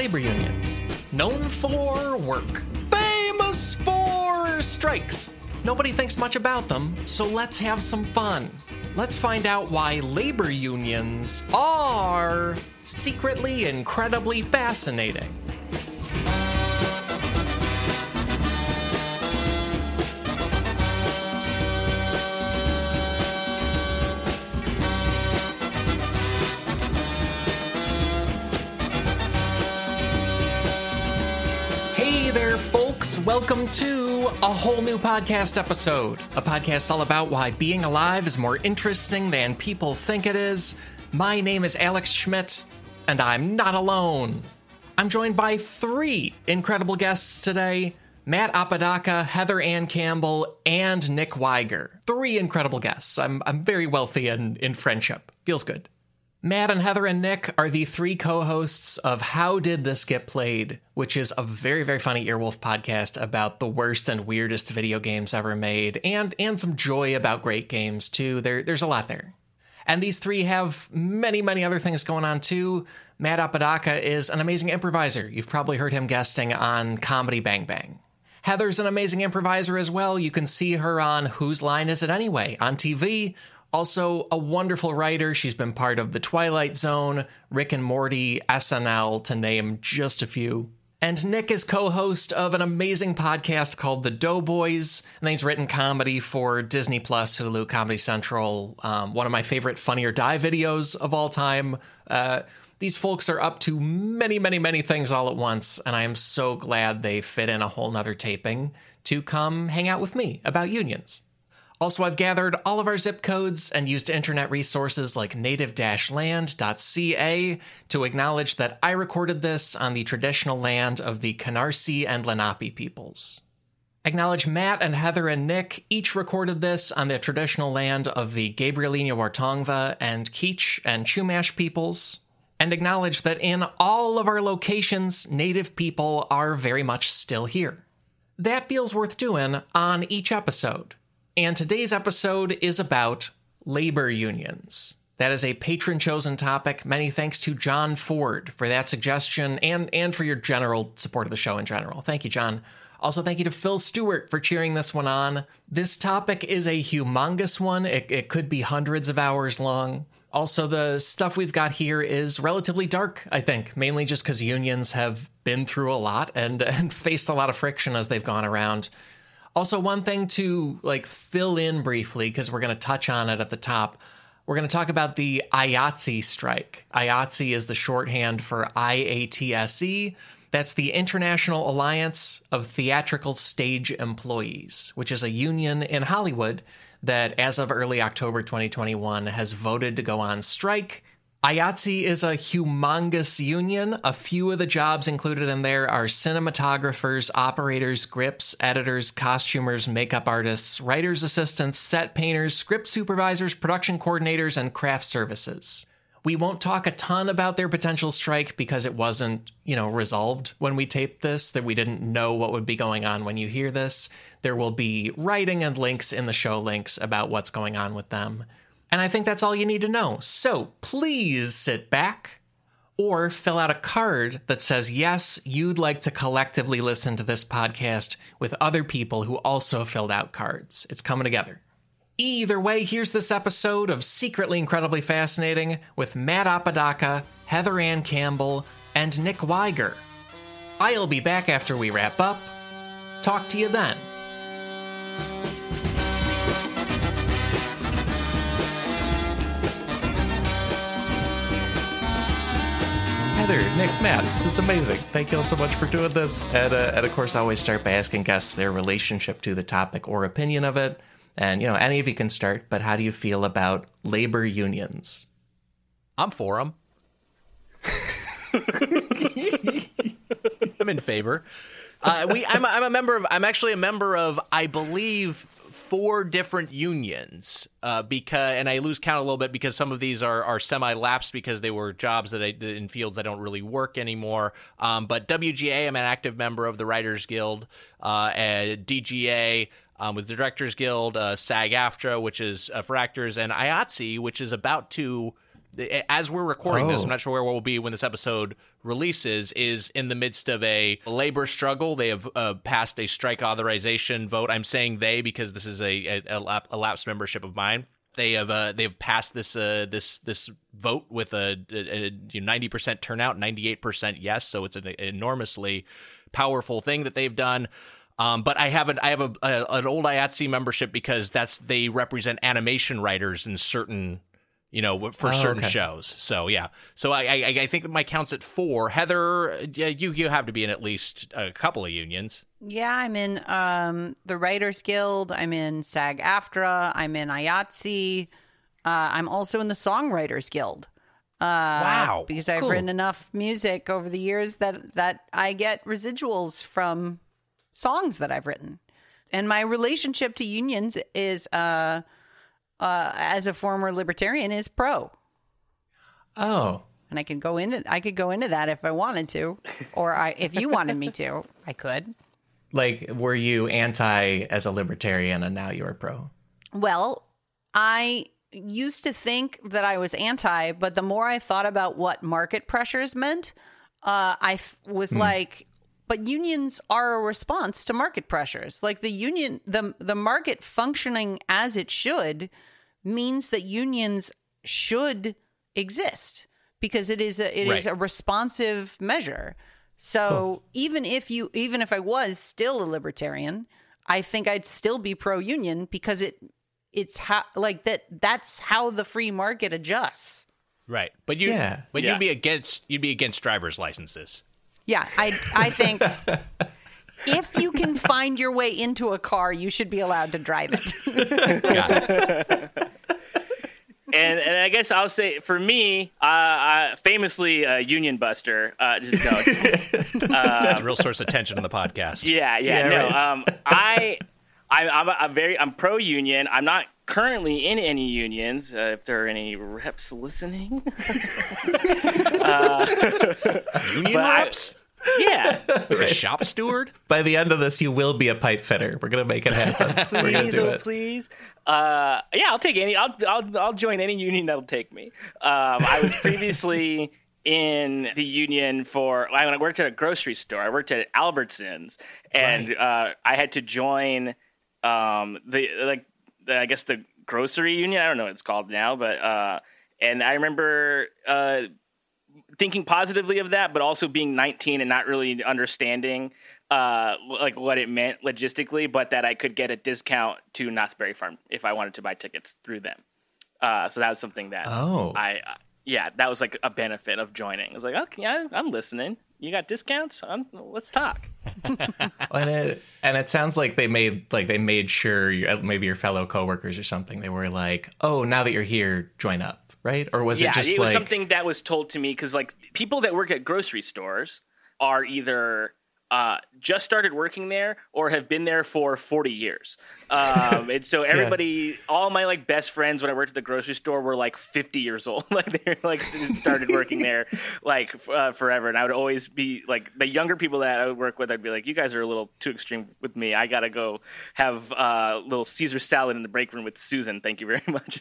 labor unions, known for work, famous for strikes. Nobody thinks much about them, so let's have some fun. Let's find out why labor unions are secretly incredibly fascinating. Welcome to a whole new podcast episode. A podcast all about why being alive is more interesting than people think it is. My name is Alex Schmidt, and I'm not alone. I'm joined by three incredible guests today Matt Apodaca, Heather Ann Campbell, and Nick Weiger. Three incredible guests. I'm, I'm very wealthy in, in friendship. Feels good. Matt and Heather and Nick are the three co hosts of How Did This Get Played, which is a very, very funny Earwolf podcast about the worst and weirdest video games ever made, and, and some joy about great games, too. There, there's a lot there. And these three have many, many other things going on, too. Matt Apodaca is an amazing improviser. You've probably heard him guesting on Comedy Bang Bang. Heather's an amazing improviser as well. You can see her on Whose Line Is It Anyway on TV, also, a wonderful writer. She's been part of The Twilight Zone, Rick and Morty, SNL, to name just a few. And Nick is co host of an amazing podcast called The Doughboys. And he's written comedy for Disney Plus, Hulu, Comedy Central, um, one of my favorite Funny or Die videos of all time. Uh, these folks are up to many, many, many things all at once. And I am so glad they fit in a whole nother taping to come hang out with me about unions. Also, I've gathered all of our zip codes and used internet resources like native land.ca to acknowledge that I recorded this on the traditional land of the Canarsie and Lenape peoples. Acknowledge Matt and Heather and Nick each recorded this on the traditional land of the Gabrielina Wartongva and Kizh and Chumash peoples. And acknowledge that in all of our locations, native people are very much still here. That feels worth doing on each episode. And today's episode is about labor unions. That is a patron chosen topic. Many thanks to John Ford for that suggestion and, and for your general support of the show in general. Thank you, John. Also, thank you to Phil Stewart for cheering this one on. This topic is a humongous one, it, it could be hundreds of hours long. Also, the stuff we've got here is relatively dark, I think, mainly just because unions have been through a lot and, and faced a lot of friction as they've gone around. Also, one thing to like fill in briefly, because we're going to touch on it at the top. We're going to talk about the IATSE strike. IATSE is the shorthand for IATSE. That's the International Alliance of Theatrical Stage Employees, which is a union in Hollywood that, as of early October 2021, has voted to go on strike. IATSE is a humongous union. A few of the jobs included in there are cinematographers, operators, grips, editors, costumers, makeup artists, writers' assistants, set painters, script supervisors, production coordinators, and craft services. We won't talk a ton about their potential strike because it wasn't, you know, resolved when we taped this, that we didn't know what would be going on when you hear this. There will be writing and links in the show links about what's going on with them. And I think that's all you need to know. So please sit back or fill out a card that says, yes, you'd like to collectively listen to this podcast with other people who also filled out cards. It's coming together. Either way, here's this episode of Secretly Incredibly Fascinating with Matt Apodaca, Heather Ann Campbell, and Nick Weiger. I'll be back after we wrap up. Talk to you then. Heather, Nick, Matt, this is amazing. Thank you all so much for doing this. And, uh, and of course, I always start by asking guests their relationship to the topic or opinion of it. And, you know, any of you can start, but how do you feel about labor unions? I'm for them. I'm in favor. Uh, we, I'm, I'm a member of. I'm actually a member of. I believe four different unions. Uh, because and I lose count a little bit because some of these are are semi lapsed because they were jobs that I did in fields I don't really work anymore. Um, but WGA, I'm an active member of the Writers Guild. Uh, and DGA. Um, with the Directors Guild, uh, SAG AFTRA, which is uh, for actors, and IATSE, which is about to as we're recording this, Oh. I'm not sure where we'll be when this episode releases, is in the midst of a labor struggle. They have uh, passed a strike authorization vote. I'm saying they because this is a a, a lapsed membership of mine. They have uh, they've passed this uh, this this vote with a ninety percent turnout, ninety eight percent yes. So it's an enormously powerful thing that they've done. Um, but I have an I have a, a an old IATSE membership because that's they represent animation writers in certain you know for Oh, certain okay. shows. So yeah, so I, I I think my count's at four. Heather, uh, yeah, you you have to be in at least a couple of unions. Yeah, I'm in um, the Writers Guild. I'm in SAG AFTRA. I'm in IATSE. Uh, I'm also in the Songwriters Guild. Uh, Wow, Because I've cool. written enough music over the years that, that I get residuals from songs that I've written. And my relationship to unions is, uh, uh, as a former libertarian, is pro. Oh, And I can go into I could go into that if I wanted to, or I if you wanted me to, I could. like were you anti as a libertarian and now you're pro? Well, I used to think that I was anti, but the more I thought about what market pressures meant, uh, I f- was like, but unions are a response to market pressures. Like the union, the the market functioning as it should means that unions should exist because it is a it is Right. a responsive measure. So even if you even if I was still a libertarian, I think I'd still be pro union because it it's how like that that's how the free market adjusts. Right, but you Yeah. but Yeah. you'd be against you'd be against driver's licenses. Yeah, I I think if you can find your way into a car, you should be allowed to drive it. Got it. and and I guess I'll say for me, uh, uh, famously a union buster. Uh, just, no, That's a real source of tension in the podcast. yeah, yeah, Yeah, no. right. Um, I, I, I'm, a, I'm very, I'm pro union. I'm not currently in any unions. Uh, if there are any reps listening, Union But I- reps, yeah, like a shop steward. By the end of this, you will be a pipe fitter. We're gonna make it happen. We're gonna please, do oh, it. please. Uh, yeah, I'll take any. I'll, I'll, I'll join any union that'll take me. Um, I was previously in the union for when I worked at a grocery store. I worked at Albertsons, and uh, I had to join um, the like the, I guess the grocery union. I don't know what it's called now, but uh, and I remember. Uh, thinking positively of that, but also being 19 and not really understanding uh, like what it meant logistically, but that I could get a discount to Knott's Berry Farm if I wanted to buy tickets through them. Uh, so that was something that Oh. I, uh, yeah, that was like a benefit of joining. I was like, okay, yeah, I'm listening. You got discounts? Um let's talk. And it and it sounds like they made like they made sure you, maybe your fellow coworkers or something. They were like, "Oh, now that you're here, join up." Right? Or was yeah, it just was like something that was told to me because like people that work at grocery stores are either uh, just started working there or have been there for 40 years. Um, and so everybody, all my like best friends when I worked at the grocery store were like 50 years old. like they like started working there like uh, forever. And I would always be like the younger people that I would work with, I'd be like, you guys are a little too extreme with me. I got to go have uh, little Caesar salad in the break room with Susan. Thank you very much.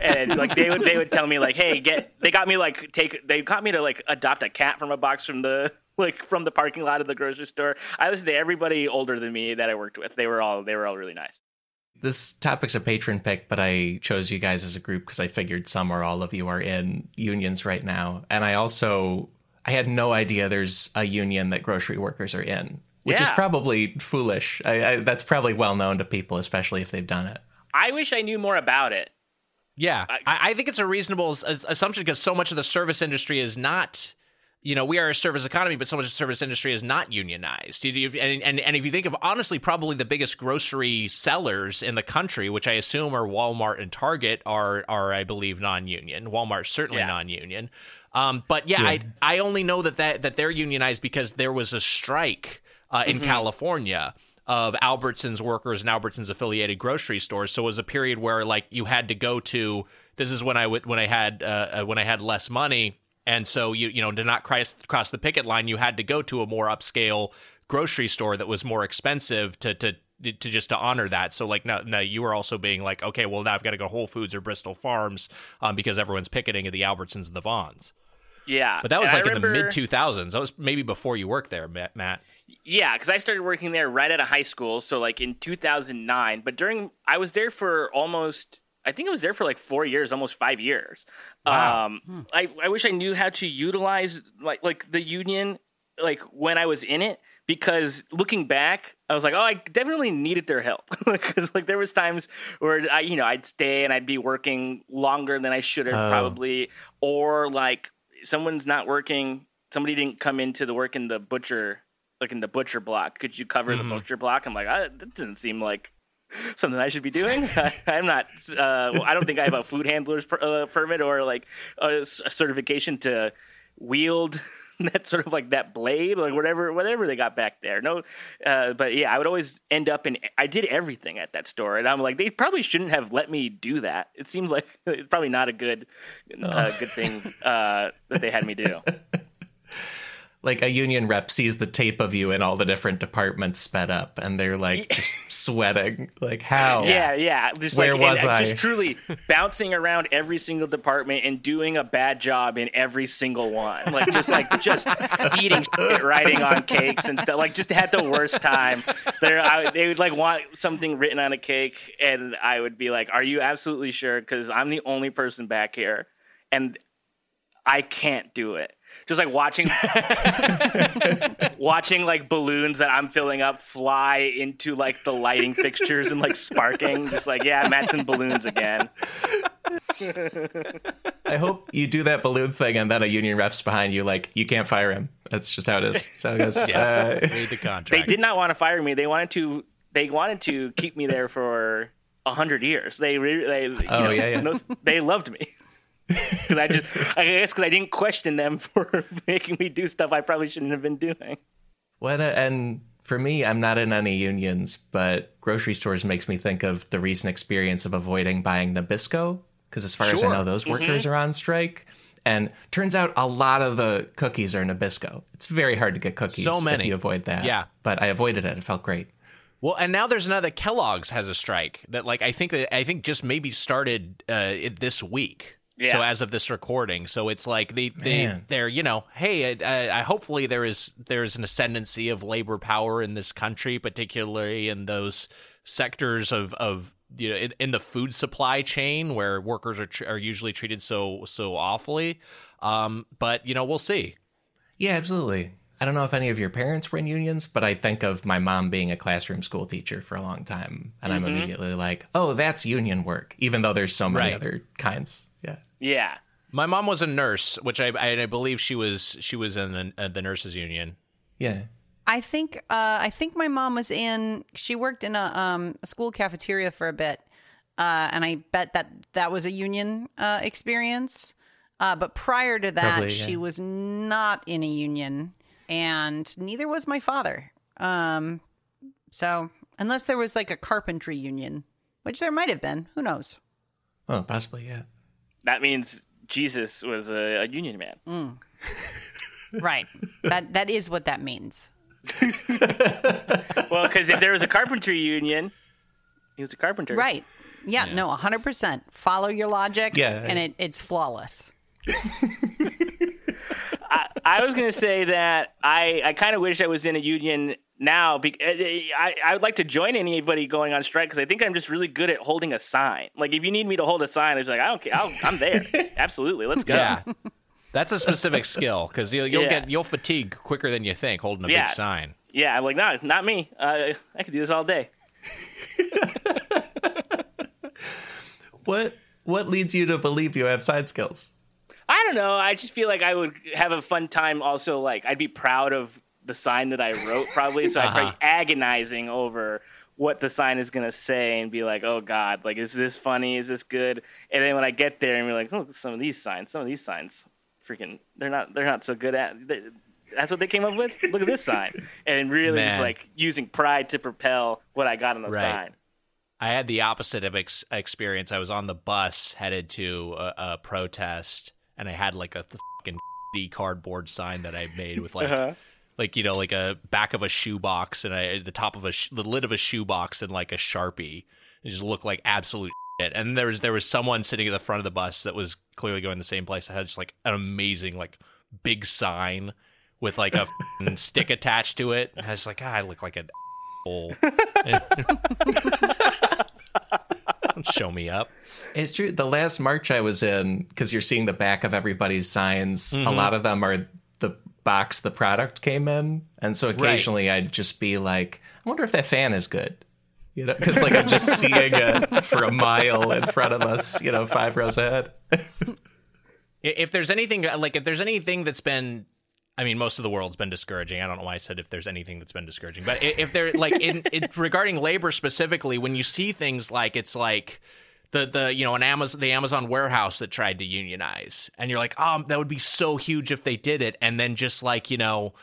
and like they would they would tell me like hey get they got me like take they got me to like adopt a cat from a box from the like from the parking lot of the grocery store i listened to everybody older than me that i worked with they were all they were all really nice this topic's a patron pick, but I chose you guys as a group because I figured some or all of you are in unions right now. And I also I had no idea there's a union that grocery workers are in, which is probably foolish. I, I, that's probably well known to people, especially if they've done it. i wish i knew more about it Yeah, I, I think it's a reasonable assumption because so much of the service industry is not, you know, we are a service economy, but so much of the service industry is not unionized. And, and, and if you think of honestly, probably the biggest grocery sellers in the country, which I assume are Walmart and Target, are are I believe non-union. Walmart's certainly Yeah. non-union. Um, but yeah, I I only know that, that that they're unionized because there was a strike uh, in California of Albertsons workers and Albertsons affiliated grocery stores. So it was a period where like you had to go to. This is when I would when I had uh, uh, when I had less money, and so you you know to not cross cross the picket line, you had to go to a more upscale grocery store that was more expensive to to to just to honor that. So like, no, no, you were also being like, okay, well now I've got to go Whole Foods or Bristol Farms um, because everyone's picketing at the Albertsons and the Vons. Yeah, But that was And like in the mid 2000s. That was maybe before you worked there, Matt. Matt. Yeah, because I started working there right out of high school, so like in 2009. But during, I was there for almost, I think I was there for like four years, almost five years. Wow. Um, I, I wish I knew how to utilize like like the union, like when I was in it, because looking back, I was like, oh, I definitely needed their help because like there was times where I, you know, I'd stay and I'd be working longer than I should have Oh. probably, or like someone's not working. Somebody didn't come into the work in the butcher, like in the butcher block. Could you cover the butcher block? I'm like, that doesn't seem like something I should be doing. I, I'm not. Uh, well, I don't think I have a food handler's per, uh, permit or like a certification to wield that sort of like that blade, like whatever, whatever they got back there. No, uh, but yeah, I would always end up in. I did everything at that store, and I'm like, they probably shouldn't have let me do that. It seems like it's probably not a good, uh, good thing uh, that they had me do. Like a union rep sees the tape of you in all the different departments sped up and they're like just sweating like how Yeah, yeah. Just Where like, was I? Just truly bouncing around every single department and doing a bad job in every single one. Like just like just eating shit, writing on cakes and stuff. Like just had the worst time. There, I, they would like want something written on a cake, and I would be like, "Are you absolutely sure?" Because I'm the only person back here, and I can't do it. Just like watching, watching like balloons that I'm filling up fly into like the lighting fixtures and like sparking. Just like, yeah, Matt's in balloons again. i hope you do that balloon thing and then a union ref's behind you like you can't fire him that's just how it is that's how it goes Yeah. Uh, Read the contract. They did not want to fire me. They wanted to. They wanted to keep me there for a hundred years. They, re- they, you Oh, know, yeah, yeah. no- they loved me. Because I just, I guess, because I didn't question them for making me do stuff I probably shouldn't have been doing. What a, and for me, I'm not in any unions, but grocery stores makes me think of the recent experience of avoiding buying Nabisco because as far as I know, those workers are on strike. And turns out a lot of the cookies are Nabisco. It's very hard to get cookies So many. if you avoid that. Yeah. But I avoided it. It felt great. Well, and now there's another Kellogg's has a strike that like I think that I think just maybe started uh, it- this week. Yeah. So as of this recording, so it's like they they Man. they're you know hey I, I hopefully there is there is an ascendancy of labor power in this country, particularly in those sectors of of you know in, in the food supply chain where workers are tr- are usually treated so so awfully. Um, but you know we'll see. Yeah, absolutely. I don't know if any of your parents were in unions, but I think of my mom being a classroom school teacher for a long time. And I'm immediately like, oh, that's union work, even though there's so many Right. other kinds. Yeah. Yeah. My mom was a nurse, which I I, I believe she was she was in the, uh, the nurses union. Yeah. I think uh, I think my mom was in. She worked in a, um, a school cafeteria for a bit, uh, and I bet that that was a union uh, experience. Uh, but prior to that, Probably, she was not in a union, and neither was my father. Um, so unless there was like a carpentry union, which there might have been, who knows? Oh, possibly. Yeah. That means Jesus was a, a union man. Mm. Right. that that is what that means. Well, because if there was a carpentry union, he was a carpenter. Right. Yeah, no, 100%. Follow your logic, Yeah. and it, it's flawless. I was gonna say that I, I kind of wish I was in a union now. Be- I I would like to join anybody going on strike because I think I'm just really good at holding a sign. Like if you need me to hold a sign, it's like I don't care. I'll, I'm there. Absolutely, let's go. Yeah. That's a specific skill because you'll, you'll Yeah. get you'll fatigue quicker than you think holding a Yeah. big sign. Yeah, I'm like, no, not me. Uh, I could do this all day. What what leads you to believe you have side skills? I don't know. I just feel like I would have a fun time. Also, like I'd be proud of the sign that I wrote, probably. So Uh-huh. be agonizing over what the sign is gonna say and be like, "Oh God, like is this funny? Is this good?" And then when I get there and be like, "Oh, some of these signs, some of these signs, freaking, they're not, they're not so good at." that's what they came up with. Look at this sign, and really just like using pride to propel what I got on the Right. sign. I had the opposite of ex- experience. I was on the bus headed to a, a protest, and I had like a fucking cardboard sign that I made with like Uh-huh. Like you know, like a back of a shoebox and a, the top of a sh- the lid of a shoebox and like a sharpie. It just looked like absolute shit. And there was there was someone sitting at the front of the bus that was clearly going the same place that had just like an amazing like big sign with like a stick attached to it. And I was like, ah, I look like an hole. Show me up. It's true. The last march I was in, because you're seeing the back of everybody's signs, Mm-hmm. a lot of them are the box the product came in. And so occasionally I'd just be like, I wonder if that fan is good. You know, because like I'm just seeing it for a mile in front of us, you know, five rows ahead. If there's anything like if there's anything that's been I mean, most of the world's been discouraging. I don't know why I said if there's anything that's been discouraging, but if they're like in, in regarding labor specifically, when you see things like it's like the the you know an Amazon the Amazon warehouse that tried to unionize, and you're like, oh, that would be so huge if they did it, and then just like you know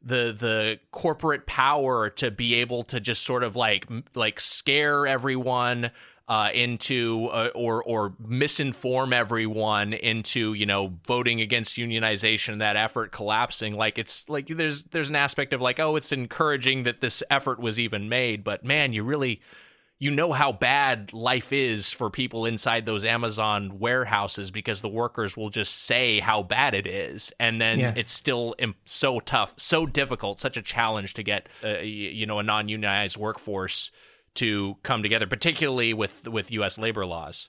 the the corporate power to be able to just sort of like like scare everyone uh, into uh, or or misinform everyone into you know voting against unionization that effort collapsing. Like it's like there's there's an aspect of like oh it's encouraging that this effort was even made. But man you really you know how bad life is for people inside those Amazon warehouses because the workers will just say how bad it is, and then Yeah. it's still so tough, so difficult, such a challenge to get uh, you know a non-unionized workforce to come together, particularly with with U.S. labor laws.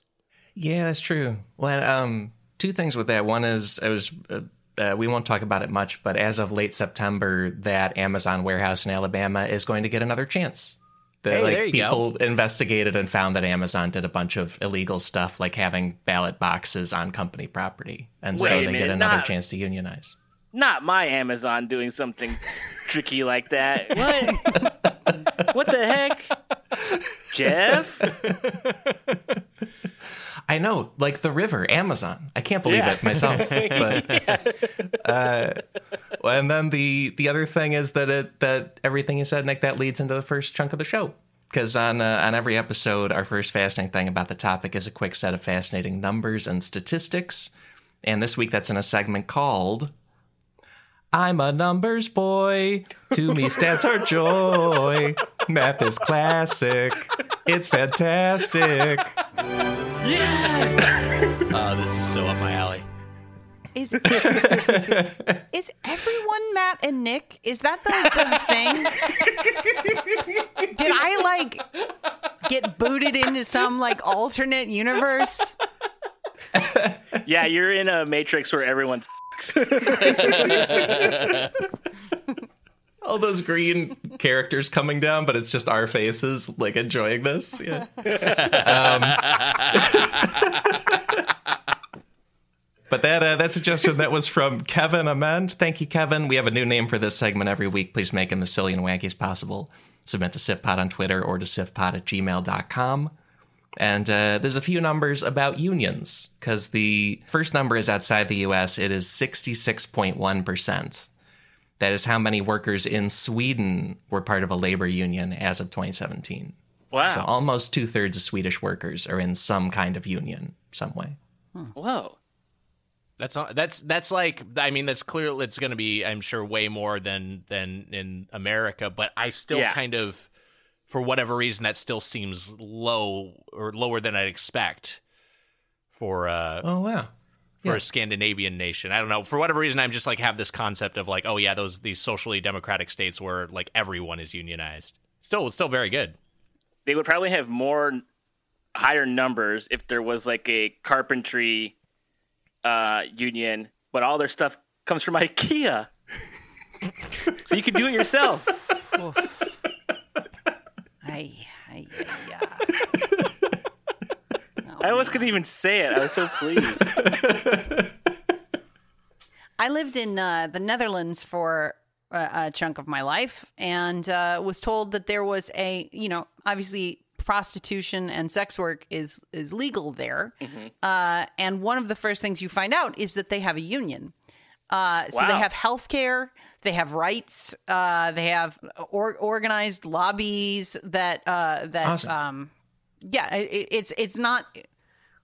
Yeah, that's true. Well, um, two things with that. One is I was. Uh, uh, we won't talk about it much, but as of late September, that Amazon warehouse in Alabama is going to get another chance. The, Hey, like, there you go. people investigated and found that Amazon did a bunch of illegal stuff, like having ballot boxes on company property, and so Wait a they get another not- chance to unionize. Not my Amazon doing something tricky like that. What? what the heck? Jeff? I know, like the river, Amazon. I can't believe Yeah. it myself. But, uh, and then the the other thing is that it that everything you said, Nick, that leads into the first chunk of the show. Because on uh, on every episode, our first fascinating thing about the topic is a quick set of fascinating numbers and statistics. And this week, that's in a segment called "I'm a Numbers Boy." To me, stats are joy. Math is classic. It's fantastic. Yeah! Uh, this is so up my alley. Is is everyone Matt and Nick? Is that the, the thing? Did I like get booted into some like alternate universe? Yeah, you're in a matrix where everyone's. all those green characters coming down, but it's just our faces like enjoying this. Yeah. um, but that uh, that suggestion that was from Kevin Amend. Thank you, Kevin. We have a new name for this segment every week. Please make them as silly and wacky as possible. Submit to SIFPod on Twitter or to SIFPod at gmail.com. And uh, there's a few numbers about unions because the first number is outside the US. It is 66.1%. That is how many workers in Sweden were part of a labor union as of 2017. Wow. So almost two thirds of Swedish workers are in some kind of union, some way. Whoa. That's not, that's that's like I mean that's clear it's going to be I'm sure way more than than in America but I still Yeah. kind of for whatever reason that still seems low or lower than I'd expect for uh Oh wow! for yeah. a Scandinavian nation. I don't know for whatever reason I'm just like have this concept of like oh yeah those these socially democratic states where like everyone is unionized. Still it's still very good. They would probably have more higher numbers if there was like a carpentry uh, union, but all their stuff comes from IKEA. so you can do it yourself. Ay, ay. I almost couldn't even say it. I was so pleased. I lived in uh, the Netherlands for a, a chunk of my life and uh, was told that there was a, you know, obviously prostitution and sex work is is legal there. Uh, and one of the first things you find out is that they have a union. Uh, so they have health care, they have rights, uh, they have or, organized lobbies that uh, that Awesome. um, yeah, it, it's it's not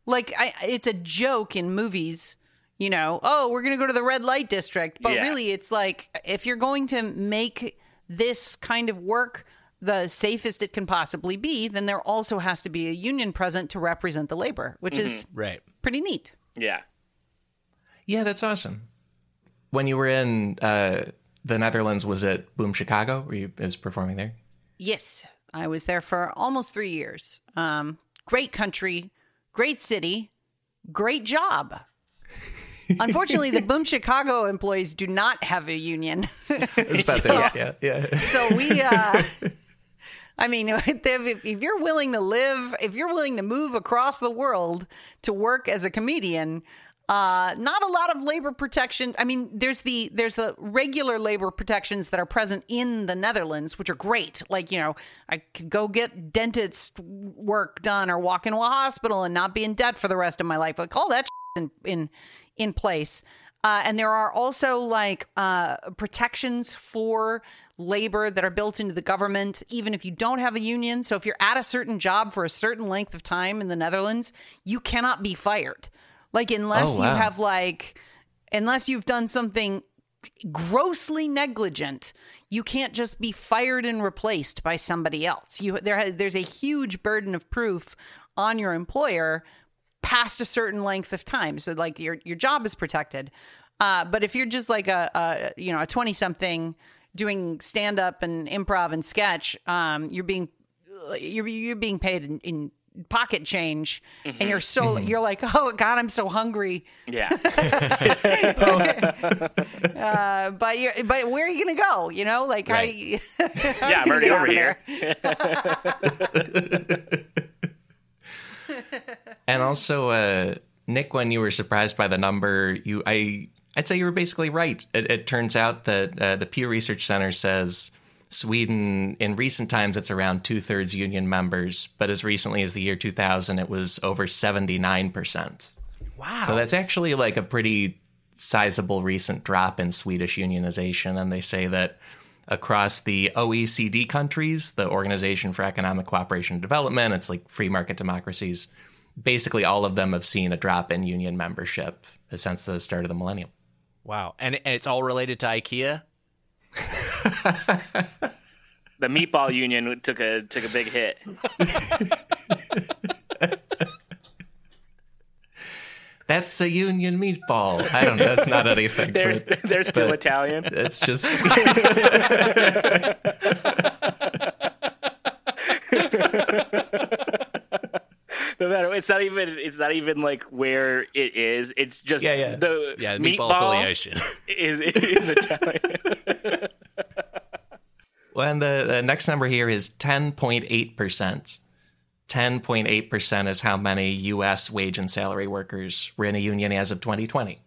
like I, it's a joke in movies, you know, oh, we're going to go to the red light district. But Yeah. really, it's like if you're going to make this kind of work the safest it can possibly be, then there also has to be a union present to represent the labor, which is Right. pretty neat. Yeah. Yeah, that's awesome. When you were in uh, the Netherlands, was it Boom Chicago? Were you was performing there? Yes, I was there for almost three years. Um, great country, great city, great job. Unfortunately, the Boom Chicago employees do not have a union. I was about to ask. Yeah, yeah. so we, uh, I mean, if, if you're willing to live, if you're willing to move across the world to work as a comedian, uh, not a lot of labor protections. I mean, there's the there's the regular labor protections that are present in the Netherlands, which are great. Like you know, I could go get dentist work done or walk into a hospital and not be in debt for the rest of my life. Like all that in in in place. Uh, and there are also like uh, protections for labor that are built into the government, even if you don't have a union. So if you're at a certain job for a certain length of time in the Netherlands, you cannot be fired. Like unless Oh, wow. you have like, unless you've done something grossly negligent, you can't just be fired and replaced by somebody else. You there there's a huge burden of proof on your employer past a certain length of time. So like your your job is protected. Uh, but if you're just like a, a you know a 20 something doing stand up and improv and sketch, um, you're being you're you're being paid in, in pocket change and you're so you're like oh god i'm so hungry Yeah. uh, but you're but where are you gonna go you know like how do Right. you, yeah, I'm already over here. And also, uh, Nick, when you were surprised by the number, you I I'd say you were basically right. It, it turns out that uh, the Pew Research Center says Sweden, in recent times, it's around two thirds union members, but as recently as the year 2000, it was over 79 percent. Wow. So that's actually like a pretty sizable recent drop in Swedish unionization. And they say that across the OECD countries, the Organization for Economic Cooperation and Development, it's like free market democracies, basically all of them have seen a drop in union membership since the start of the millennium. wow. And, and it's all related to IKEA? The meatball union took a took a big hit. That's a union meatball. I don't know. That's not anything. There's but they're still Italian. it's just No matter, it's not even it's not even like where it is. It's just Yeah, yeah. the Yeah, meatball, meatball affiliation. is is Italian. Well, and the, the next number here is 10.8%. 10.8% is how many U.S. wage and salary workers were in a union as of 2020.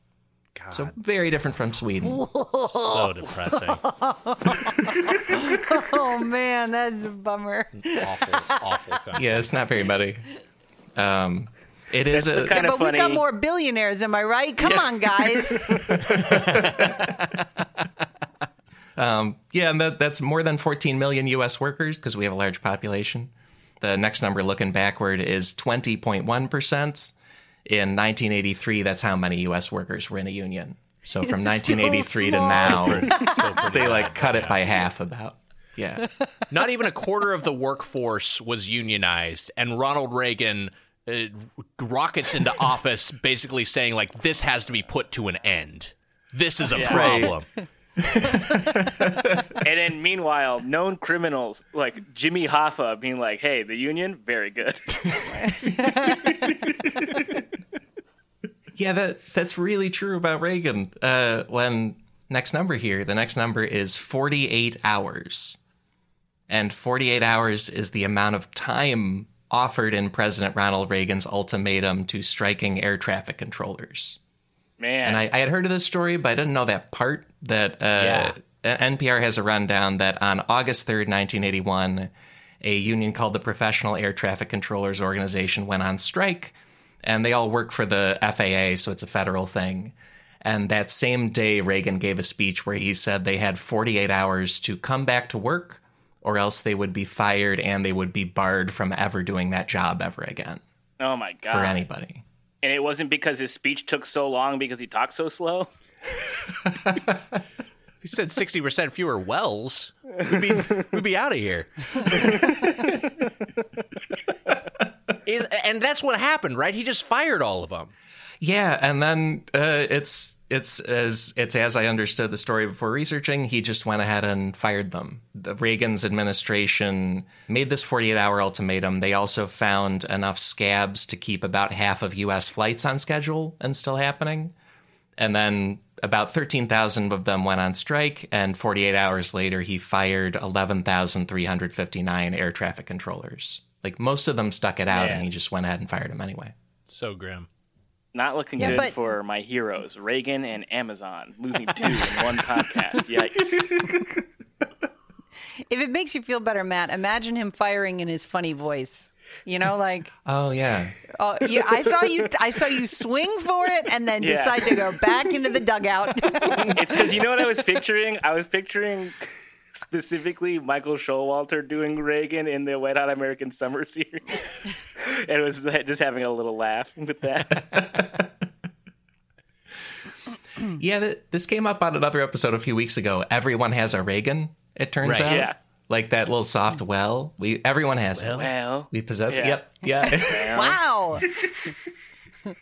God, So very different from Sweden. so depressing. oh man that's a bummer awful, awful country. Yeah, it's not very many. Um, it is That's the a kind but of we've funny. got more billionaires am i right come on guys yeah, and that, that's more than 14 million U.S. workers because we have a large population. The next number, looking backward, is 20.1 percent. In 1983, that's how many U.S. workers were in a union. So from It's 1983 to now, they like cut it by half. About yeah. Not even a quarter of the workforce was unionized, and Ronald Reagan uh, rockets into office, basically saying like, "This has to be put to an end. This is a Right. problem." and then meanwhile, known criminals like Jimmy Hoffa being like, "Hey, the union, very good." Yeah, that that's really true about Reagan. Uh, when next number here, the next number is 48 hours. And 48 hours is the amount of time offered in President Ronald Reagan's ultimatum to striking air traffic controllers. Man, And I, I had heard of this story, but I didn't know that part that uh, NPR has a rundown that on August 3rd, 1981, a union called the Professional Air Traffic Controllers Organization went on strike, and they all work for the FAA, so it's a federal thing. And that same day, Reagan gave a speech where he said they had 48 hours to come back to work, or else they would be fired and they would be barred from ever doing that job ever again oh my god, for anybody. and it wasn't because his speech took so long because he talked so slow. He said sixty percent fewer wells. We'd be, we'd be out of here. Is, and that's what happened, right? He just fired all of them. Yeah, and then uh, it's it's as it's as I understood the story before researching, he just went ahead and fired them. The Reagan's administration made this 48-hour ultimatum. They also found enough scabs to keep about half of US flights on schedule and still happening. And then about 13,000 of them went on strike and 48 hours later he fired 11,359 air traffic controllers. Like most of them stuck it out Man. and he just went ahead and fired them anyway. So grim. Not looking Yeah, good but- for my heroes, Reagan and Amazon, losing two in one podcast. Yikes. If it makes you feel better, Matt, imagine him firing in his funny voice. You know, like Oh yeah. oh, you, I saw you. I saw you swing for it and then Yeah. decide to go back into the dugout. It's because you know what I was picturing? I was picturing specifically Michael Showalter doing Reagan in the Wet Hot American Summer series. and it was just having a little laugh with that. Yeah, th- this came up on another episode a few weeks ago. Everyone has a Reagan, it turns Right, out. yeah. Like that little soft well. We everyone has it. Well, We possess Yeah. Yep. Yeah. wow.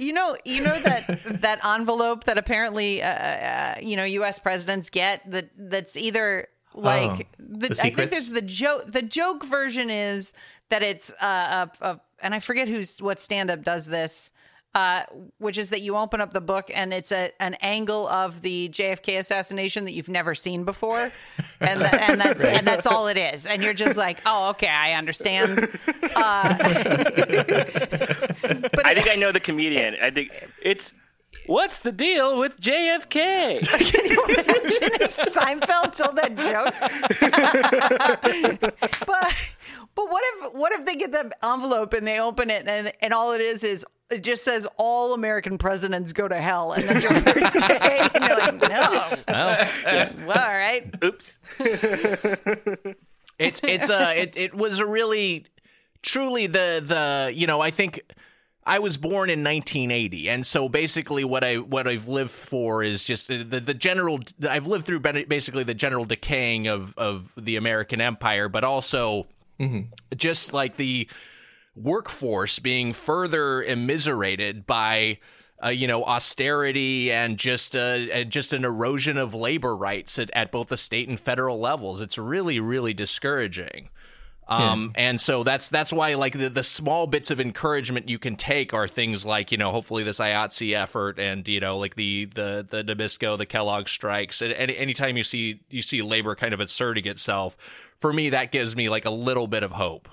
You know, you know that that envelope that apparently, uh, uh, you know, U.S. presidents get that that's either like Oh, the, the I think there's the joke. The joke version is that it's uh, a, a and I forget who's what stand up does this. Uh, which is that you open up the book and it's a an angle of the JFK assassination that you've never seen before, and tha- and that's and that's all it is, and you're just like, oh, okay, I understand. I think I know the comedian. I think it's what's the deal with JFK? Can you imagine if Seinfeld told that joke? but but what if what if they get the envelope and they open it and and all it is is it just says all American presidents go to hell and that's your first day and you're like no. Well all right. Oops. It's it's uh it, it was a really truly the the you know I think I was born in 1980 and so basically what I what I've lived for is just the the general I've lived through basically the general decaying of of the American empire but also just like the workforce being further immiserated by uh, you know austerity and just uh, and just an erosion of labor rights at, at both the state and federal levels. It's really really discouraging. Um, and so that's that's why like the, the small bits of encouragement you can take are things like you know hopefully this IATSE effort and you know like the the the Nabisco the Kellogg strikes and any anytime you see you see labor kind of asserting itself for me that gives me like a little bit of hope.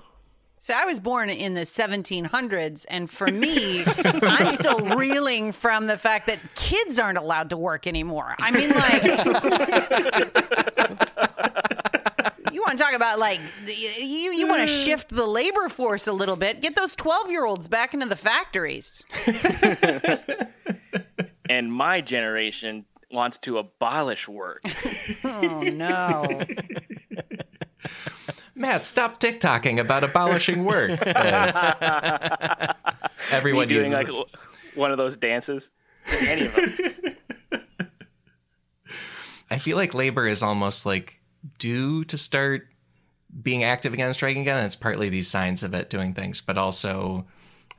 So I was born in the 1700s and for me I'm still reeling from the fact that kids aren't allowed to work anymore I mean like You want to talk about like you you want to mm. shift the labor force a little bit. Get those 12-year-olds back into the factories. And my generation wants to abolish work. Oh no. Matt, stop TikToking about abolishing work. Yes. Me Everyone doing uses like it. one of those dances. Any of us. I feel like labor is almost like due to start being active again, striking again. And it's partly these signs of it doing things, but also,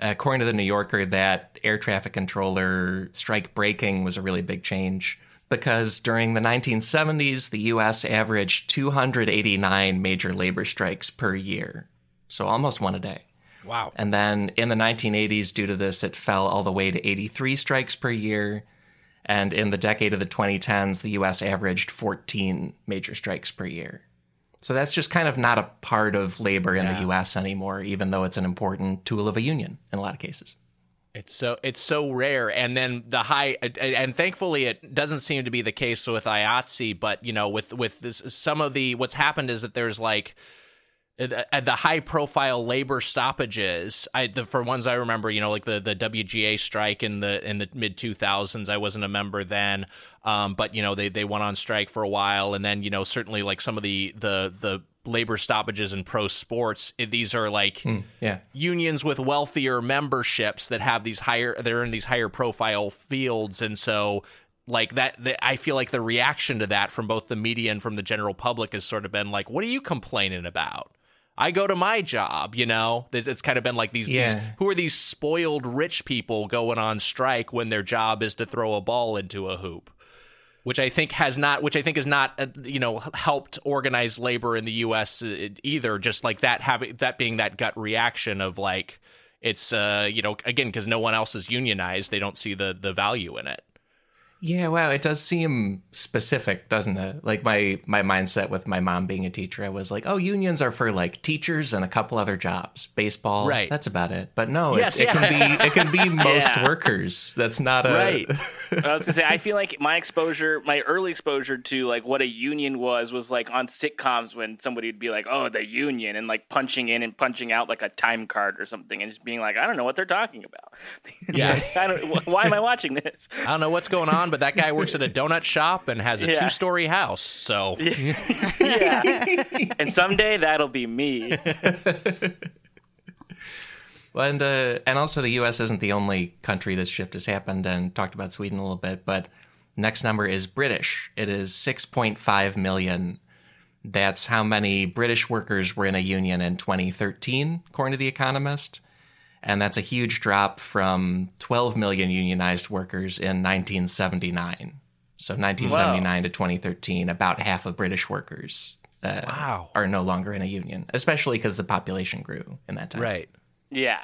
according to the New Yorker, that air traffic controller strike breaking was a really big change because during the 1970s, the U.S. averaged 289 major labor strikes per year, so almost one a day. Wow. And then in the 1980s, due to this, it fell all the way to 83 strikes per year. And in the decade of the 2010s, the US averaged 14 major strikes per year. So that's just kind of not a part of labor in the US anymore, even though it's an important tool of a union in a lot of cases. It's so it's so rare, and then the high, and thankfully it doesn't seem to be the case with IATSE. But you know, with with this, some of the what's happened is that there's like uh, the high profile labor stoppages. I the for ones I remember, you know, like the the WGA strike in the in the mid two thousands. I wasn't a member then, um, but you know they they went on strike for a while, and then you know certainly like some of the the the labor stoppages in pro sports. Eh, these are like hmm, Yeah. unions with wealthier memberships that have these higher they're in these higher profile fields and so like that, that I feel like the reaction to that from both the media and from the general public has sort of been like what are you complaining about I go to my job, you know. It's it's kind of been like these, these who are these spoiled rich people going on strike when their job is to throw a ball into a hoop which I think has not, which I think has not, uh, you know, helped organize labor in the U.S. uh, either. Just like that, having that being that gut reaction of like, it's, uh, you know, again because no one else is unionized, they don't see the the value in it. Yeah, wow, it does seem specific, doesn't it? Like my my mindset with my mom being a teacher, I was like, oh, unions are for like teachers and a couple other jobs, baseball, Right. That's about it. But no, it- Yes, it, yeah. can be it can be most Yeah. workers. That's not a Right. I was gonna say, I feel like my exposure, my early exposure to like what a union was, was like on sitcoms when somebody would be like, "Oh, the union," and like punching in and punching out like a time card or something, and just being like, "I don't know what they're talking about." Yeah. I don't. Why am I watching this? I don't know what's going on, but that guy works at a donut shop and has a Yeah. two story house. So yeah. and someday that'll be me. Well, and uh, and also the U.S. isn't the only country this shift has happened, and talked about Sweden a little bit. But next number is British. It is 6.5 million. That's how many British workers were in a union in 2013, according to The Economist, and that's a huge drop from 12 million unionized workers in 1979. So 1979 to 2013, about half of British workers uh, Wow. are no longer in a union, especially because the population grew in that time right, Yeah.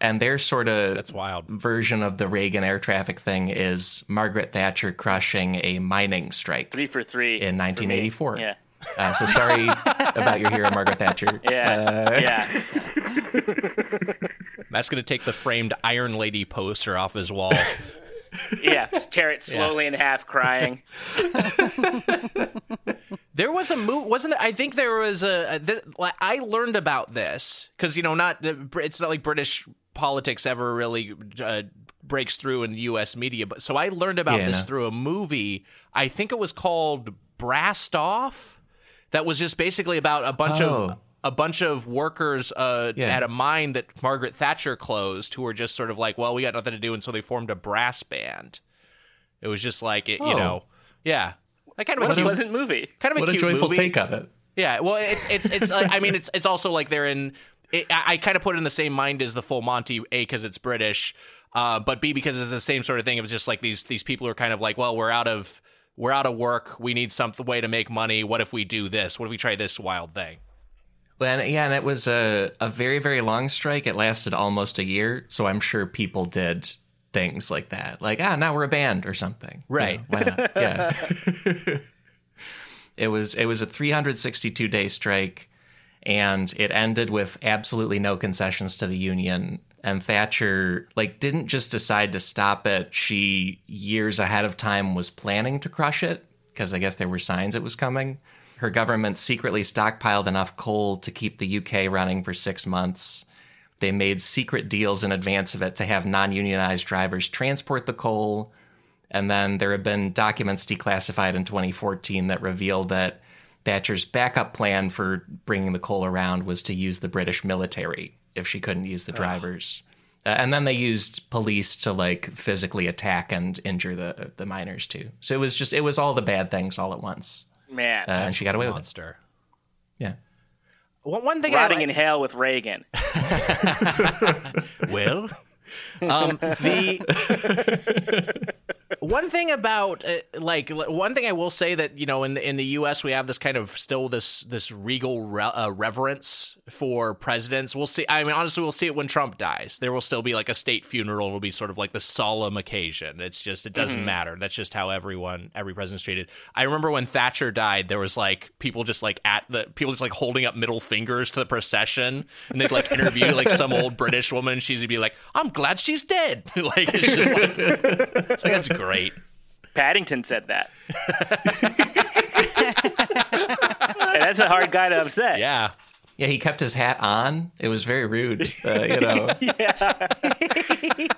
and their sort of that's wild. version of the Reagan air traffic thing is Margaret Thatcher crushing a mining strike Three for three in for 1984. Yeah. Uh, so sorry about your hero, Margaret Thatcher. Yeah. yeah. Matt's gonna take the framed Iron Lady poster off his wall. Yeah. Just tear it slowly in half, crying. There was a move, wasn't there? I think there was a. a th- like, I learned about this because you know, not it's not like British politics ever really uh, breaks through in the U.S. media, but so I learned about Yeah, this no. through a movie. I think it was called Brassed Off. That was just basically about a bunch Oh. of a bunch of workers uh, Yeah. at a mine that Margaret Thatcher closed, who were just sort of like, well, we got nothing to do, and so they formed a brass band. It was just like it, you Oh. know, yeah, like kind of What a a cute, pleasant movie. kind of a What a cute joyful movie. take on it. Yeah, well, it's it's it's. like, I mean, it's it's also like they're in. It, I, I kind of put it in the same mind as the Full Monty, a because it's British, uh, but b because it's the same sort of thing. It was just like these these people are kind of like, well, we're out of we're out of work. We need some way to make money. What if we do this? What if we try this wild thing? Well, and, yeah, and it was a, a very, very long strike. It lasted almost a year. So I'm sure people did things like that. Like, ah, now we're a band or something. You Right. know, why not? Yeah. it was it was a 362 day strike and it ended with absolutely no concessions to the union and Thatcher like didn't just decide to stop it. She years ahead of time was planning to crush it because I guess there were signs it was coming. Her government secretly stockpiled enough coal to keep the UK running for 6 months. They made secret deals in advance of it to have non-unionized drivers transport the coal. And then there have been documents declassified in 2014 that reveal that Thatcher's backup plan for bringing the coal around was to use the British military if she couldn't use the drivers. Uh, and then they used police to like physically attack and injure the the miners too. So it was just it was all the bad things all at once, Man. uh, and she got away with it. Monster. Yeah. One, one thing I Rotting like- in hell with Reagan. Will. Um, the one thing about uh, like one thing I will say that you know in the in the U.S. we have this kind of still this this regal re- uh, reverence for presidents. We'll see. I mean, honestly, we'll see it when Trump dies. There will still be like a state funeral. It'll be sort of like the solemn occasion. It's just it doesn't matter. That's just how everyone every president's treated. I remember when Thatcher died, there was like people just like at the people just like holding up middle fingers to the procession, and they'd like interview like some old British woman. She'd be like, "I'm glad she's dead." like it's just like, it's like that's great. Paddington said that. and that's a hard guy to upset. Yeah. Yeah, he kept his hat on. It was very rude, uh, you know.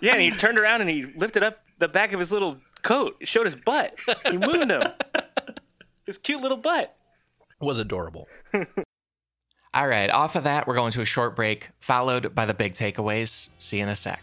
Yeah, and he turned around and he lifted up the back of his little coat. It showed his butt. He mooned him. His cute little butt. was adorable. All right, off of that, we're going to a short break, followed by the big takeaways. See you in a sec.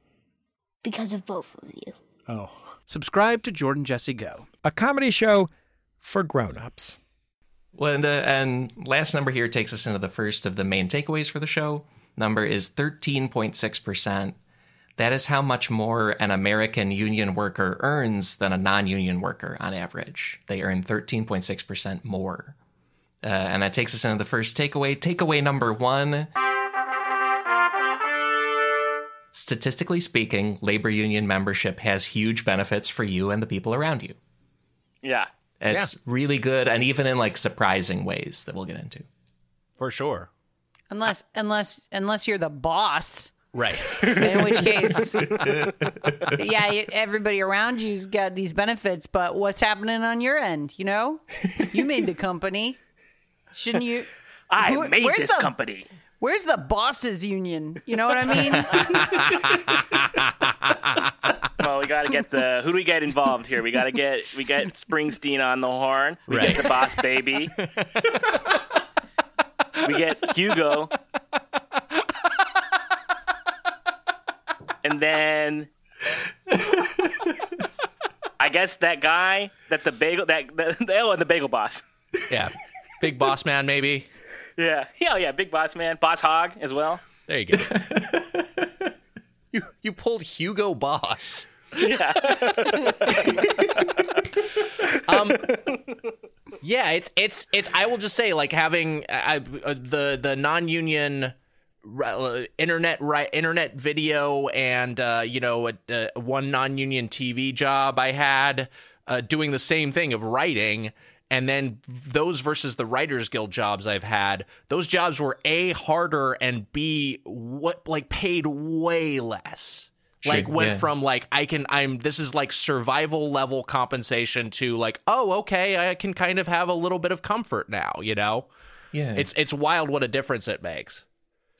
Because of both of you. Oh. Subscribe to Jordan Jesse Go. A comedy show for grown-ups. Well, and, uh, and last number here takes us into the first of the main takeaways for the show. Number is 13.6%. That is how much more an American union worker earns than a non union worker on average. They earn 13.6% more. Uh, and that takes us into the first takeaway. Takeaway number one Statistically speaking, labor union membership has huge benefits for you and the people around you. Yeah. It's really good, and even in like surprising ways that we'll get into. For sure. Unless unless unless you're the boss, Right. in which case, yeah, everybody around you's got these benefits, but what's happening on your end? You know, you made the company, shouldn't you? I Who- made this the- company. Where's the bosses union? You know what I mean? Well, we got to get the who do we get involved here? We got to get we get Springsteen on the horn. We Right. get the Boss Baby. we get Hugo. And then I guess that guy that the bagel that the, oh the bagel boss. Yeah. Big boss man, maybe. Yeah. Yeah, yeah, big boss man. Boss hog as well. There you go. you you pulled Hugo Boss. Yeah. um yeah it's it's it's i will just say like having I, uh, the the non-union uh, internet right internet video and uh you know a, uh, one non-union tv job i had uh doing the same thing of writing and then those versus the writers guild jobs i've had those jobs were a harder and b what like paid way less like Sure, went yeah. from like i can i'm this is like survival level compensation to like oh okay i can kind of have a little bit of comfort now you know Yeah. it's it's wild what a difference it makes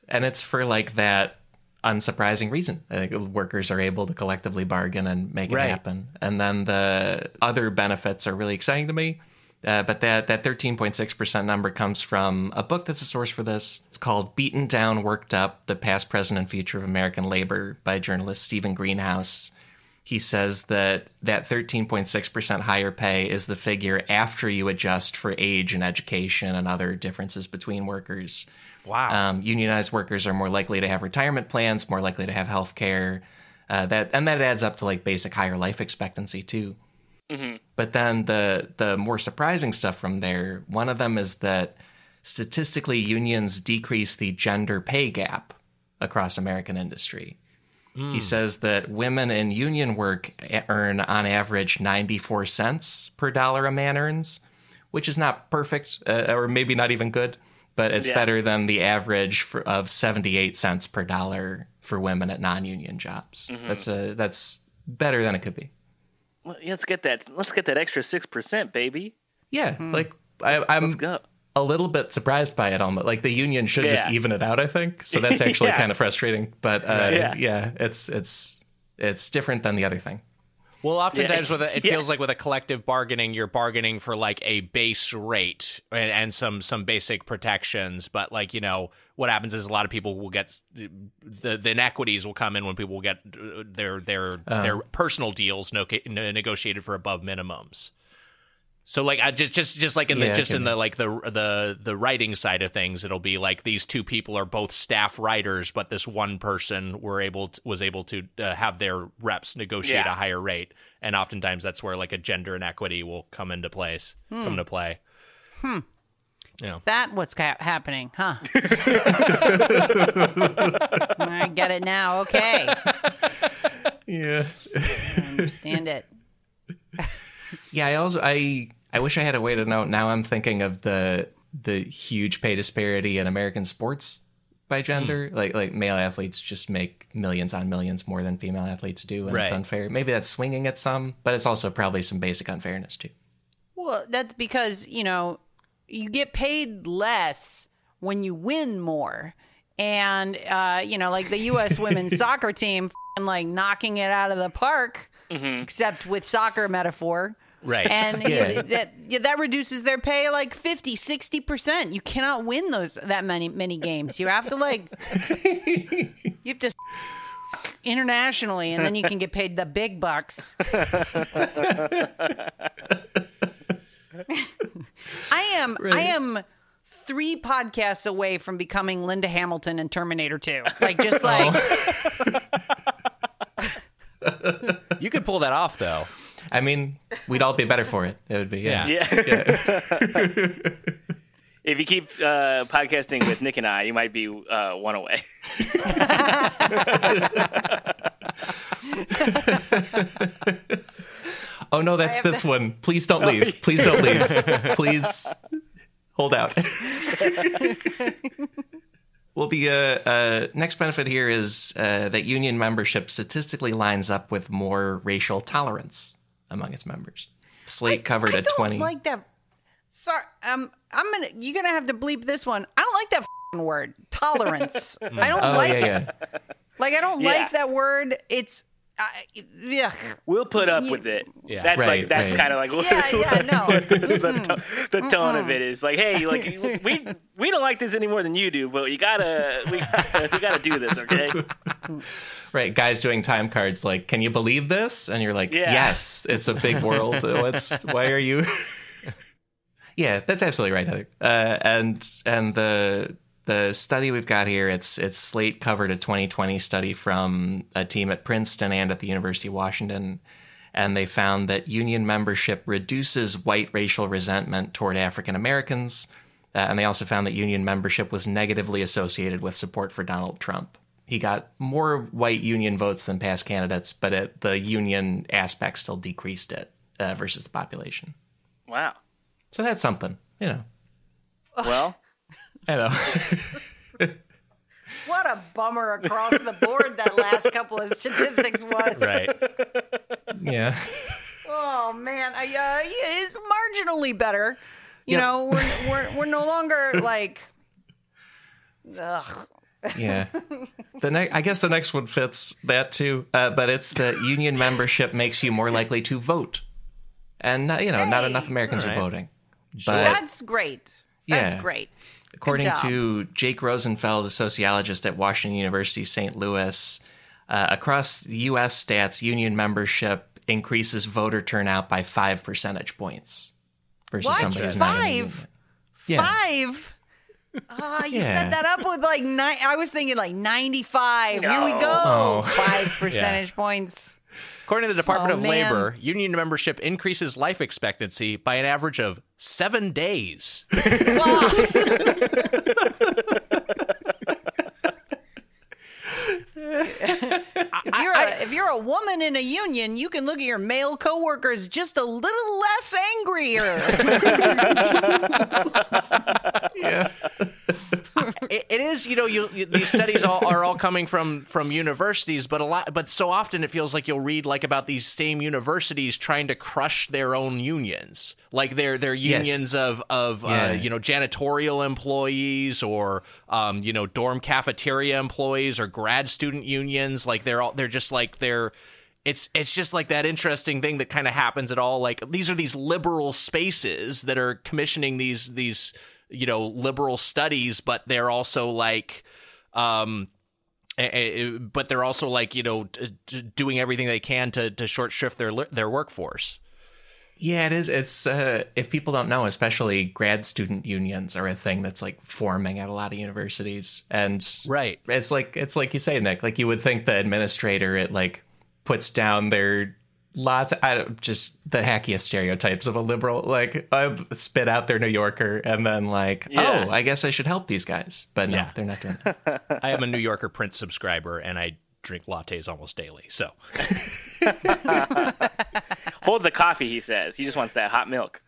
and it's for like that unsurprising reason. I think workers are able to collectively bargain and make it Right. happen. And then the other benefits are really exciting to me. Uh, but that that 13.6% number comes from a book that's a source for this. It's called Beaten Down, Worked Up The Past, Present, and Future of American Labor by journalist Steven Greenhouse. He says that that 13.6% higher pay is the figure after you adjust for age and education and other differences between workers. wow Um, unionized workers are more likely to have retirement plans, more likely to have health care. Uh, that and that adds up to like basic higher life expectancy too. Mm-hmm. But then the the more surprising stuff from there, one of them is that statistically unions decrease the gender pay gap across American industry. He hmm. says that women in union work earn on average 94 cents per dollar a man earns, which is not perfect uh, or maybe not even good, but it's Yeah. better than the average for, of 78 cents per dollar for women at non-union jobs. Mm-hmm. That's a that's better than it could be. Well, Let's get that. Let's get that extra six percent, baby. Yeah, like I, I'm Let's go. a little bit surprised by it almost like the union should just even it out i think so that's actually Yeah. kind of frustrating but uh, Yeah. yeah. it's it's it's different than the other thing Well, oftentimes Yeah. with a, it Yes. feels like with a collective bargaining, you're bargaining for like a base rate and, and some some basic protections. But like you know, what happens is a lot of people will get the the inequities will come in when people will get uh, their their their personal deals no, negotiated for above minimums. So like I just just just like in the Yeah, I just in can- the like the the the writing side of things, it'll be like these two people are both staff writers, but this one person were able to, was able to uh, have their reps negotiate Yeah. a higher rate, and oftentimes that's where like a gender inequity will come into place, come into play. Hmm. Is that what's ca- happening, huh? I get it now. Okay, yeah I understand it. Yeah, I also I I wish I had a way to know. Now I'm thinking of the the huge pay disparity in American sports by gender. Like like male athletes just make millions on millions more than female athletes do, and it's unfair. Maybe that's swinging at some, but it's also probably some basic unfairness too. Well, that's because you know you get paid less when you win more, and uh, you know, like the U.S. women's soccer team, f***ing, like knocking it out of the park, except with soccer metaphor. Right. And Yeah. yeah, that yeah, that reduces their pay like 50, 60%. You cannot win those that many many games. You have to like you have to internationally and then you can get paid the big bucks. I am I am three podcasts away from becoming Linda Hamilton in Terminator 2. Like just like oh. You could pull that off though. I mean, we'd all be better for it. It would be yeah. Yeah. Yeah. if you keep uh, podcasting with Nick and I, you might be uh, one away. Oh no, that's this one. Please don't leave. Please don't leave. Please hold out. well, the uh, uh, next benefit here is uh, that union membership statistically lines up with more racial tolerance among its members. Slate covered I at don't twenty. like that. Sorry, um, I'm gonna. You're gonna have to bleep this one. I don't like that f***ing word tolerance. I don't oh like yeah, it. yeah. Like I don't Yeah. like that word. It's. I yeah. We'll put up with it. Yeah. That's Right, like that's right. kind of like Yeah, yeah, no. the, to- the tone of it is like, hey, like we we don't like this any more than you do, but you gotta we gotta, we gotta do this, okay? Right, guys doing time cards like, "Can you believe this?" And you're like, Yeah. "Yes, it's a big world. What's why are you?" yeah, that's absolutely right, Heather. Uh, and and the the study we've got here, it's it's Slate covered a 2020 study from a team at Princeton and at the University of Washington, and they found that union membership reduces white racial resentment toward African Americans. Uh, and they also found that union membership was negatively associated with support for Donald Trump. He got more white union votes than past candidates, but it, the union aspect still decreased it uh, versus the population. Wow. So that's something, you know. Well, I know. What a bummer across the board that last couple of statistics was. Right. yeah. Oh man, I, uh, yeah, it's marginally better. You Yep. know, we're, we're we're no longer like. Ugh. Yeah. The next, I guess the next one fits that too, uh, but it's that union membership makes you more likely to vote, and not, you know, not enough Americans All are right. voting. But That's great. That's Yeah. great. according to Jake Rosenfeld, a sociologist at Washington University St. Louis, uh, across U.S. stats, union membership increases voter turnout by five percentage points versus What? somebody who's not in a Five? union. Yeah. Five. Ah, you Yeah. set that up with like nine. I was thinking like ninety-five. Here we No. go. Oh. Five percentage points. According to the Department Oh, of man. Labor, union membership increases life expectancy by an average of seven days. If you're a, if you're a woman in a union, you can look at your male coworkers just a little less angrier. Yeah. It, it is you know you, you these studies all, are all coming from from universities but a lot but so often it feels like you'll read like about these same universities trying to crush their own unions like their their Yes. unions of of Yeah. uh, you know janitorial employees or um, you know dorm cafeteria employees or grad student unions like they're all they're just like they're it's it's just like that interesting thing that kind of happens at all like these are these liberal spaces that are commissioning these these you know liberal studies but they're also like um eh, eh, but they're also like you know doing everything they can to to short shrift their their workforce Yeah, it is. It's uh, if people don't know, especially grad student unions are a thing that's like forming at a lot of universities, and right it's like it's like you say, Nick. Like you would think the administrator it like puts down their lots. I just the hackiest stereotypes of a liberal. Like I've spit out their New Yorker, and then like, Yeah. oh, I guess I should help these guys. But no, Yeah. they're not doing that. i am a new yorker print subscriber and i drink lattes almost daily so Hold the coffee, he says. He just wants that hot milk.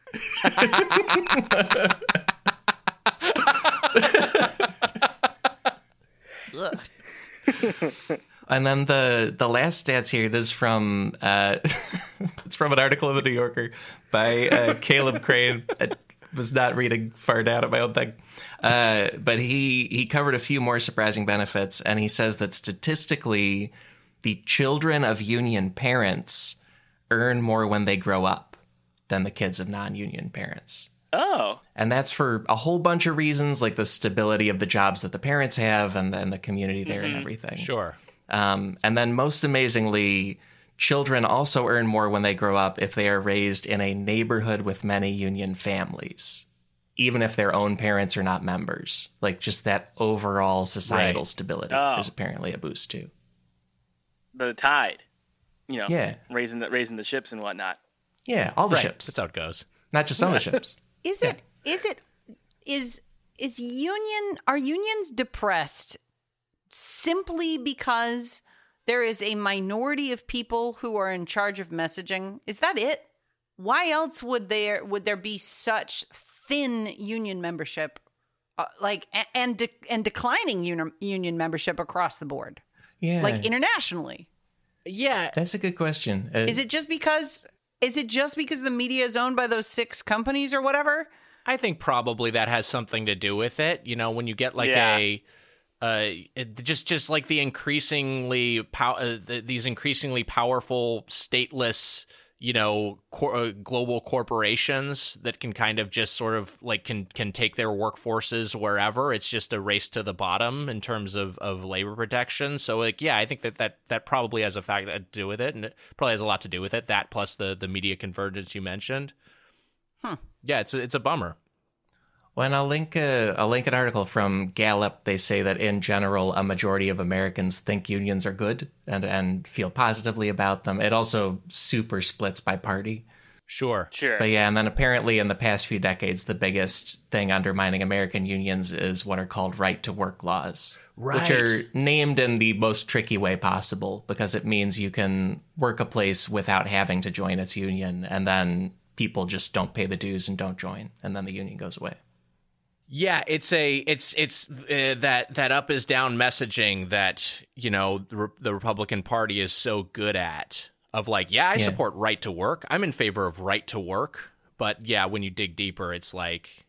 And then the the last stats here. This is from uh, it's from an article in the New Yorker by uh, Caleb Crane. I was not reading far down at my own thing, uh, but he he covered a few more surprising benefits, and he says that statistically, the children of union parents earn more when they grow up than the kids of non-union parents. Oh, And that's for a whole bunch of reasons, like the stability of the jobs that the parents have and then the community there and everything. sure Um, and then, most amazingly, children also earn more when they grow up if they are raised in a neighborhood with many union families, even if their own parents are not members. Like, just that overall societal Right. stability Oh. is apparently a boost too. the tide. You know, Yeah. raising the raising the ships and whatnot. Yeah, all the right ships, that's how it goes not just some of the ships. Is it? Is it? Is is union? Are unions depressed simply because there is a minority of people who are in charge of messaging? Is that it? Why else would there would there be such thin union membership, uh, like and de- and declining uni- union membership across the board, Yeah, like internationally? yeah that's a good question. Uh, Is it just because? Is it just because the media is owned by those six companies or whatever? I think probably that has something to do with it. You know, when you get like Yeah. a uh, it, just just like the increasingly pow- uh, the, these increasingly powerful stateless, you know, cor- uh, global corporations that can kind of just sort of like can can take their workforces wherever. It's just a race to the bottom in terms of of labor protection. So like, yeah, I think that that that probably has a fact to do with it, and it probably has a lot to do with it. That plus the the media convergence you mentioned. Huh. Yeah, it's a, it's a bummer. Well, and I'll link a, I'll link an article from Gallup. They say that in general, a majority of Americans think unions are good and and feel positively about them. It also super splits by party. Sure. Sure. But yeah, and then apparently in the past few decades, the biggest thing undermining American unions is what are called right to work laws, which are named in the most tricky way possible because it means you can work a place without having to join its union, and then people just don't pay the dues and don't join, and then the union goes away. Yeah, it's a it's it's uh, that that up is down messaging that you know the, Re- the Republican Party is so good at of like yeah I Yeah. support right to work I'm in favor of right to work but yeah when you dig deeper it's like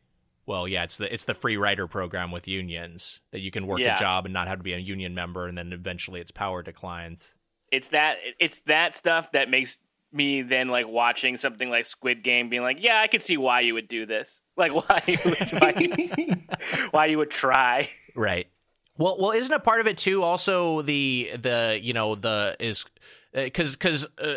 well yeah it's the it's the free rider program with unions that you can work Yeah. a job and not have to be a union member and then eventually its power declines it's that it's that stuff that makes me then like watching something like Squid Game, being like, yeah, I could see why you would do this. Like why you would, why you, why you would try. Right. Well, well, isn't a part of it too? Also, the the you know the is because because uh,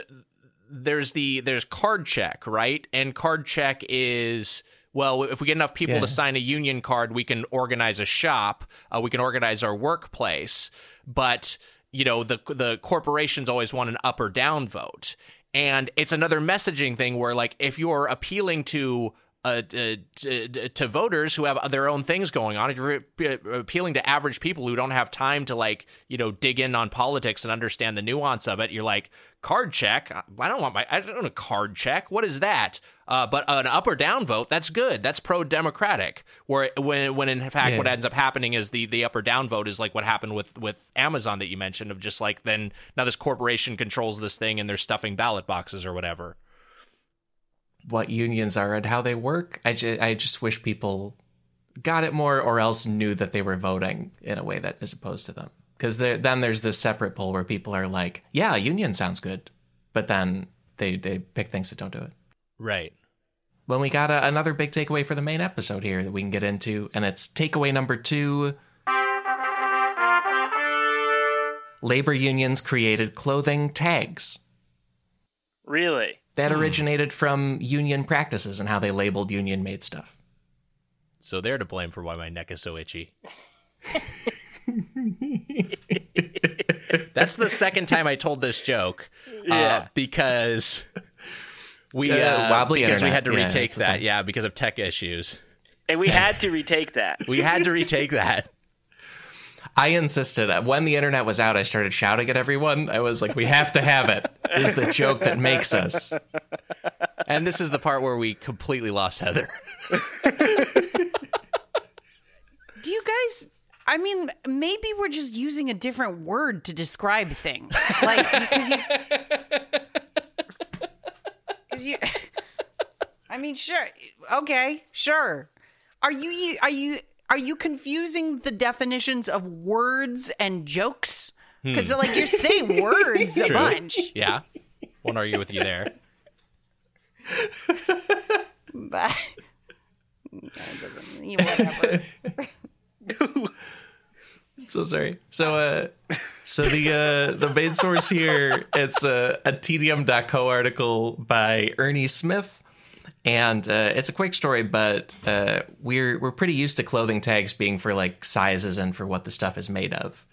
there's the there's card check right, and card check is well if we get enough people Yeah. to sign a union card, we can organize a shop, uh, we can organize our workplace, but you know the the corporations always want an up or down vote. And it's another messaging thing where, like, if you're appealing to uh, uh, to, to voters who have their own things going on. You're uh, appealing to average people who don't have time to like you know dig in on politics and understand the nuance of it. You're like card check. I don't want my I don't want a card check. What is that? Uh, but an up or down vote, that's good. That's pro democratic. Where when when in fact Yeah. what ends up happening is the the up or down vote is like what happened with with Amazon that you mentioned of just like then now this corporation controls this thing and they're stuffing ballot boxes or whatever. What unions are and how they work. I just, I just wish people got it more or else knew that they were voting in a way that is opposed to them. Because then there's this separate poll where people are like, yeah, union sounds good. But then they, they pick things that don't do it. Right. Well, we got a, another big takeaway for the main episode here that we can get into, and it's takeaway number two. Labor unions created clothing tags Really? That originated from union practices and how they labeled union made stuff. So they're to blame for why my neck is so itchy. That's the second time I told this joke. Uh, Yeah. because we Uh, wobbly because we had to Yeah, retake that's that. Yeah, because of tech issues. And we had to retake that. We had to retake that. I insisted. Uh, when the internet was out, I started shouting at everyone. I was like, we have to have it. Is the joke that makes us. And this is the part where we completely lost Heather. Do you guys? I mean, maybe we're just using a different word to describe things. Like because you, 'cause you I mean, sure. Okay, sure. Are you are you are you confusing the definitions of words and jokes? Because like you're saying words a bunch, Yeah. Won't argue with you there. but. Whatever. So sorry. So uh so the uh the main source here it's a, a tedium.co article by Ernie Smith. And uh, it's a quick story, but uh, we're we're pretty used to clothing tags being for like sizes and for what the stuff is made of.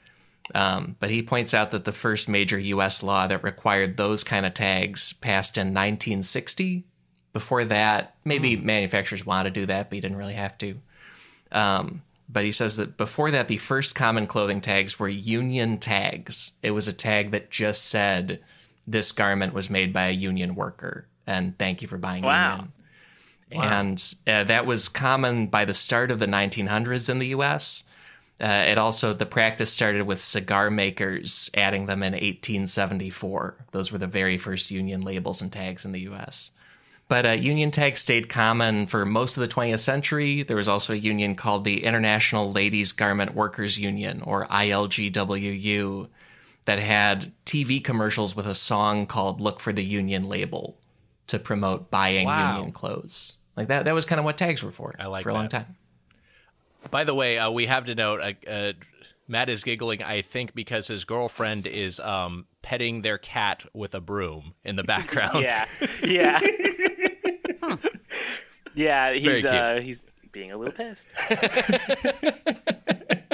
Um, but he points out that the first major U.S. law that required those kind of tags passed in 1960. Before that, maybe manufacturers wanted to do that, but you didn't really have to. Um, but he says that before that, the first common clothing tags were union tags. It was a tag that just said this garment was made by a union worker, and thank you for buying Wow. union. And uh, that was common by the start of the 1900s in the U.S. Uh, it also the practice started with cigar makers adding them in 1874. Those were the very first union labels and tags in the U.S. But uh, union tags stayed common for most of the 20th century. There was also a union called the International Ladies Garment Workers Union, or ILGWU, that had TV commercials with a song called "Look for the Union Label" to promote buying Wow. union clothes. Like that. That was kind of what tags were for. I like for a long time. By the way, uh, we have to note uh, uh, Matt is giggling, I think, because his girlfriend is um, petting their cat with a broom in the background. Yeah. Yeah. yeah, he's uh he's being a little pissed.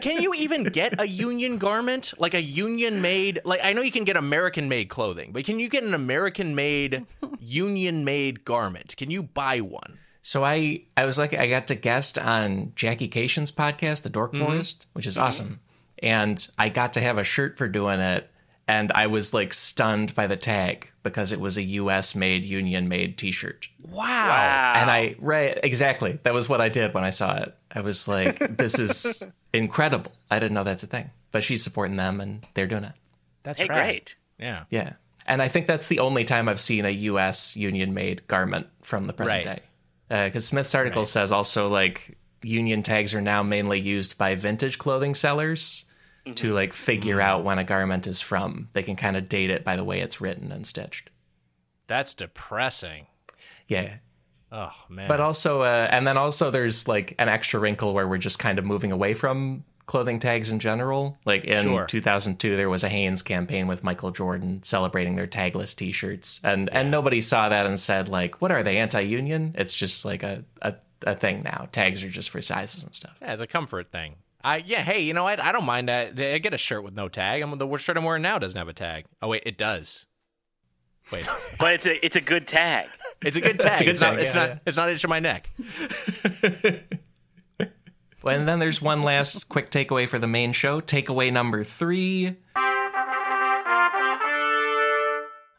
Can you even get a union garment? Like a union made, like I know you can get American made clothing, but can you get an American made, union made garment? Can you buy one? So I I was like I got to guest on Jackie Kashian's podcast, The Dork mm-hmm. Forest, which is mm-hmm. awesome. And I got to have a shirt for doing it and I was like stunned by the tag because it was a US made union made t-shirt. Wow. Wow. And I right exactly. That was what I did when I saw it. I was like this is incredible. I didn't know that's a thing. But she's supporting them and they're doing it. That's Hey, right. great. Yeah. Yeah. And I think that's the only time I've seen a US union made garment from the present Right. day. Uh, because Smith's article says also like union tags are now mainly used by vintage clothing sellers to like figure out when a garment is from. They can kind of date it by the way it's written and stitched. That's depressing. Yeah. Oh man. But also, uh, and then also there's like an extra wrinkle where we're just kind of moving away from clothing tags in general. Like in Sure. 2002, there was a Hanes campaign with Michael Jordan celebrating their tagless T-shirts, and and nobody saw that and said like, "What are they anti-union?" It's just like a a, a thing now. Tags are just for sizes and stuff. yeah, it's a comfort thing. I yeah. Hey, you know what? I don't mind that. I get a shirt with no tag. I'm the shirt I'm wearing now doesn't have a tag. Oh wait, it does. Wait, but it's a it's a good tag. it's a good tag. It's, a good not. tag, It's yeah, not. It's not itching my neck. And then there's one last quick takeaway for the main show. Takeaway number three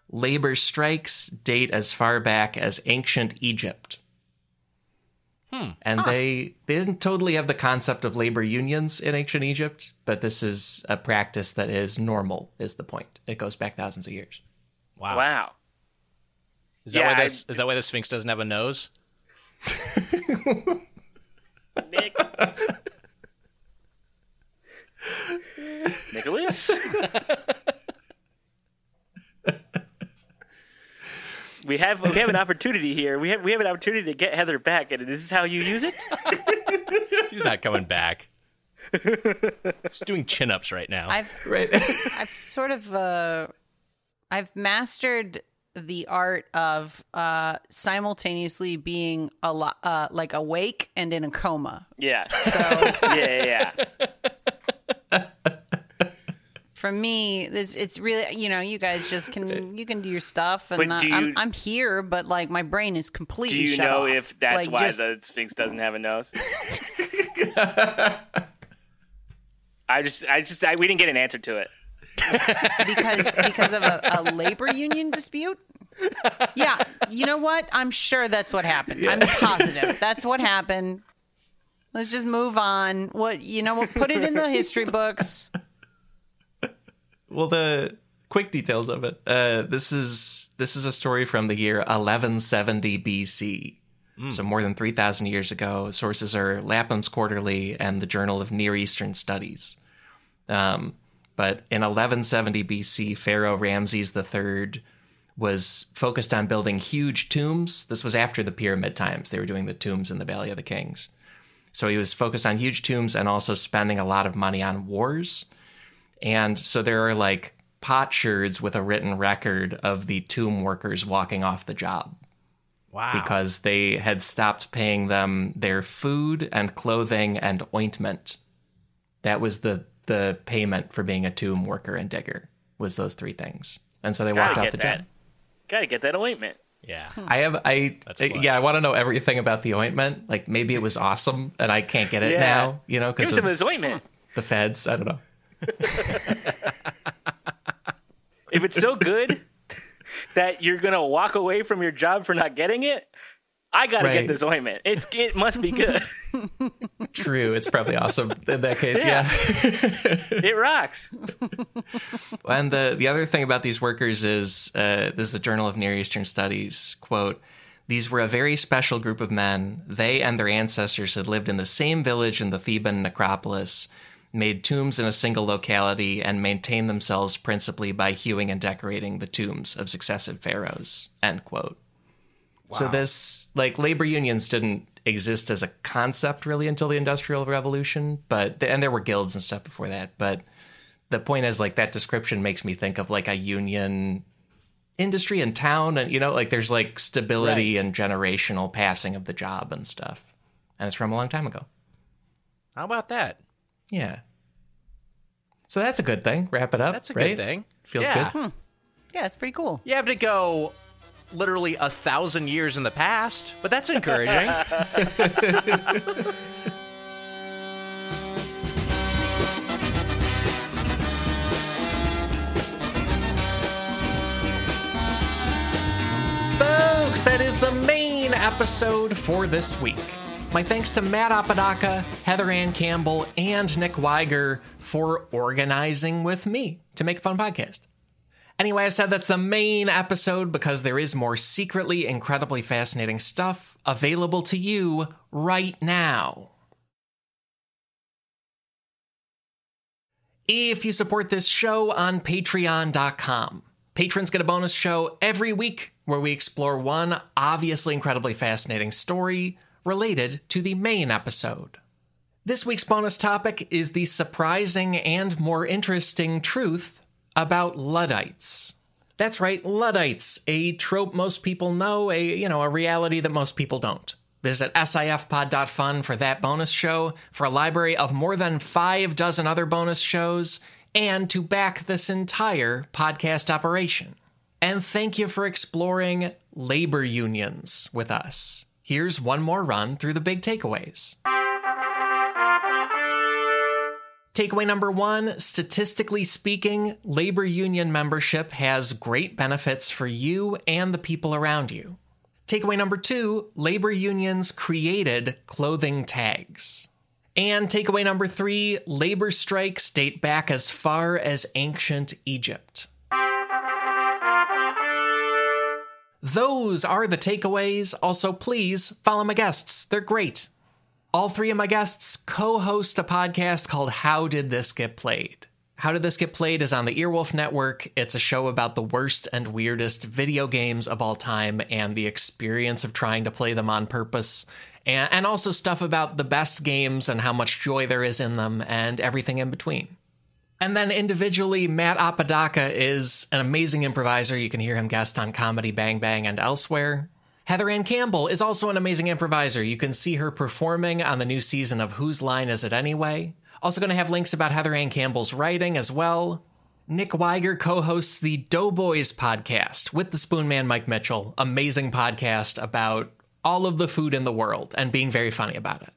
labor strikes date as far back as ancient Egypt. Hmm. And they, they didn't totally have the concept of labor unions in ancient Egypt, but this is a practice that is normal, is the point. It goes back thousands of years. Wow. Wow. Is that Yeah, why I- is that why the Sphinx doesn't have a nose? Nick. Nicholas. we have we have an opportunity here. We have we have an opportunity to get Heather back, and this is how you use it. He's not coming back. He's doing chin ups right now. I've Right. I've sort of uh, I've mastered the art of uh, simultaneously being a lo- uh, like awake and in a coma. Yeah, So yeah, yeah. yeah. For me, this it's really you know you guys just can you can do your stuff and uh, do I'm I'm here, but like my brain is completely. Do you shut know off. if that's Like, why just- the Sphinx doesn't have a nose? I just, I just, I, we didn't get an answer to it. because because of a, a labor union dispute? Yeah, you know what? I'm sure that's what happened. I'm positive that's what happened. Let's just move on. What you know? What put it in the history books. Well, the quick details of it. Uh, this is this is a story from the year 1170 BC, so more than 3,000 years ago. Sources are Lapham's Quarterly and the Journal of Near Eastern Studies. Um, but in 1170 BC, Pharaoh Ramses III was focused on building huge tombs. This was after the pyramid times. They were doing the tombs in the Valley of the Kings. So he was focused on huge tombs and also spending a lot of money on wars. And so there are like potsherds with a written record of the tomb workers walking off the job wow. because they had stopped paying them their food and clothing and ointment. That was the the payment for being a tomb worker and digger was those three things. And so they walked Gotta off the get that. job. Gotta get that ointment. yeah. Hmm. I have I That's yeah, I want to know everything about the ointment. Like maybe it was awesome and I can't get it Yeah. now, you know, Give because me some of of this ointment. the feds. I don't know. If it's so good that you're gonna walk away from your job for not getting it, I gotta Right. get this ointment. It it must be good. True, it's probably awesome in that case. Yeah. yeah. it rocks. And the the other thing about these workers is uh, this is the Journal of Near Eastern Studies quote. These were a very special group of men. They and their ancestors had lived in the same village in the Theban necropolis, made tombs in a single locality, and maintained themselves principally by hewing and decorating the tombs of successive pharaohs. End quote. So this like labor unions didn't exist as a concept really until the Industrial Revolution, but and there were guilds and stuff before that, but the point is like that description makes me think of like a union industry in town and you know like there's like stability Right. and generational passing of the job and stuff and it's from a long time ago How about that? Yeah so that's a good thing wrap it up That's a right? good thing. feels yeah. good hmm. Yeah, it's pretty cool. You have to go literally a thousand years in the past, but that's encouraging. Folks, that is the main episode for this week. My thanks to Matt Apodaca, Heather Anne Campbell, and Nick Wiger for organizing with me to make a fun podcast. Anyway, I said that's the main episode because there is more secretly incredibly fascinating stuff available to you right now. If you support this show on patreon.com, patrons get a bonus show every week where we explore one obviously incredibly fascinating story related to the main episode. This week's bonus topic is the surprising and more interesting truth about Luddites. That's right, Luddites, a trope most people know, a you know, a reality that most people don't. Visit sifpod.fun for that bonus show, for a library of more than five dozen other bonus shows, and to back this entire podcast operation. And thank you for exploring labor unions with us. Here's one more run through the big takeaways. Takeaway number one statistically speaking, labor union membership has great benefits for you and the people around you. Takeaway number two labor unions created clothing tags. And takeaway number three labor strikes date back as far as ancient Egypt. Those are the takeaways. Also, please follow my guests, they're great. All three of my guests co host a podcast called How Did This Get Played? How Did This Get Played is on the Earwolf Network. It's a show about the worst and weirdest video games of all time and the experience of trying to play them on purpose, and, and also stuff about the best games and how much joy there is in them and everything in between. And then individually, Matt Apodaca is an amazing improviser. You can hear him guest on Comedy Bang Bang and elsewhere. Heather Anne Campbell is also an amazing improviser. You can see her performing on the new season of Whose Line Is It Anyway? Also, going to have links about Heather Anne Campbell's writing as well. Nick Wiger co hosts the Doughboys podcast with the Spoonman Mike Mitchell. Amazing podcast about all of the food in the world and being very funny about it.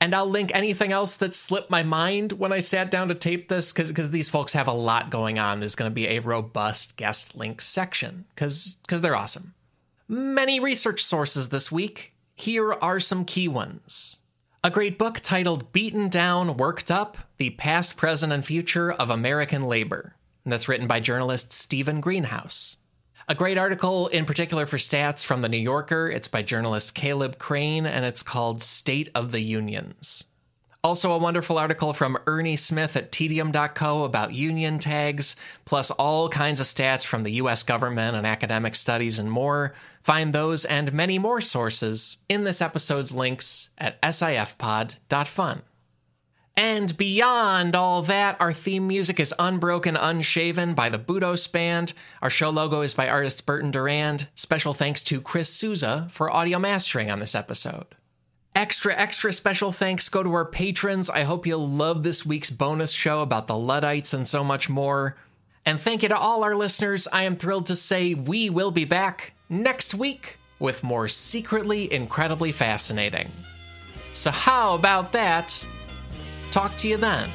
And I'll link anything else that slipped my mind when I sat down to tape this because because these folks have a lot going on. There's going to be a robust guest link section because they're awesome many research sources this week. Here are some key ones. A great book titled Beaten Down, Worked Up The Past, Present, and Future of American Labor. That's written by journalist Steven Greenhouse. A great article, in particular for stats, from The New Yorker. It's by journalist Caleb Crain, and it's called State of the Unions. Also, a wonderful article from Ernie Smith at tedium.co about union tags, plus all kinds of stats from the US government and academic studies and more. Find those and many more sources in this episode's links at sifpod.fun. And beyond all that, our theme music is Unbroken Unshaven by the Budos Band. Our show logo is by artist Burton Durand. Special thanks to Chris Souza for audio mastering on this episode. Extra, extra special thanks go to our patrons. I hope you'll love this week's bonus show about the Luddites and so much more. And thank you to all our listeners. I am thrilled to say we will be back next week with more secretly incredibly fascinating. So, how about that? Talk to you then.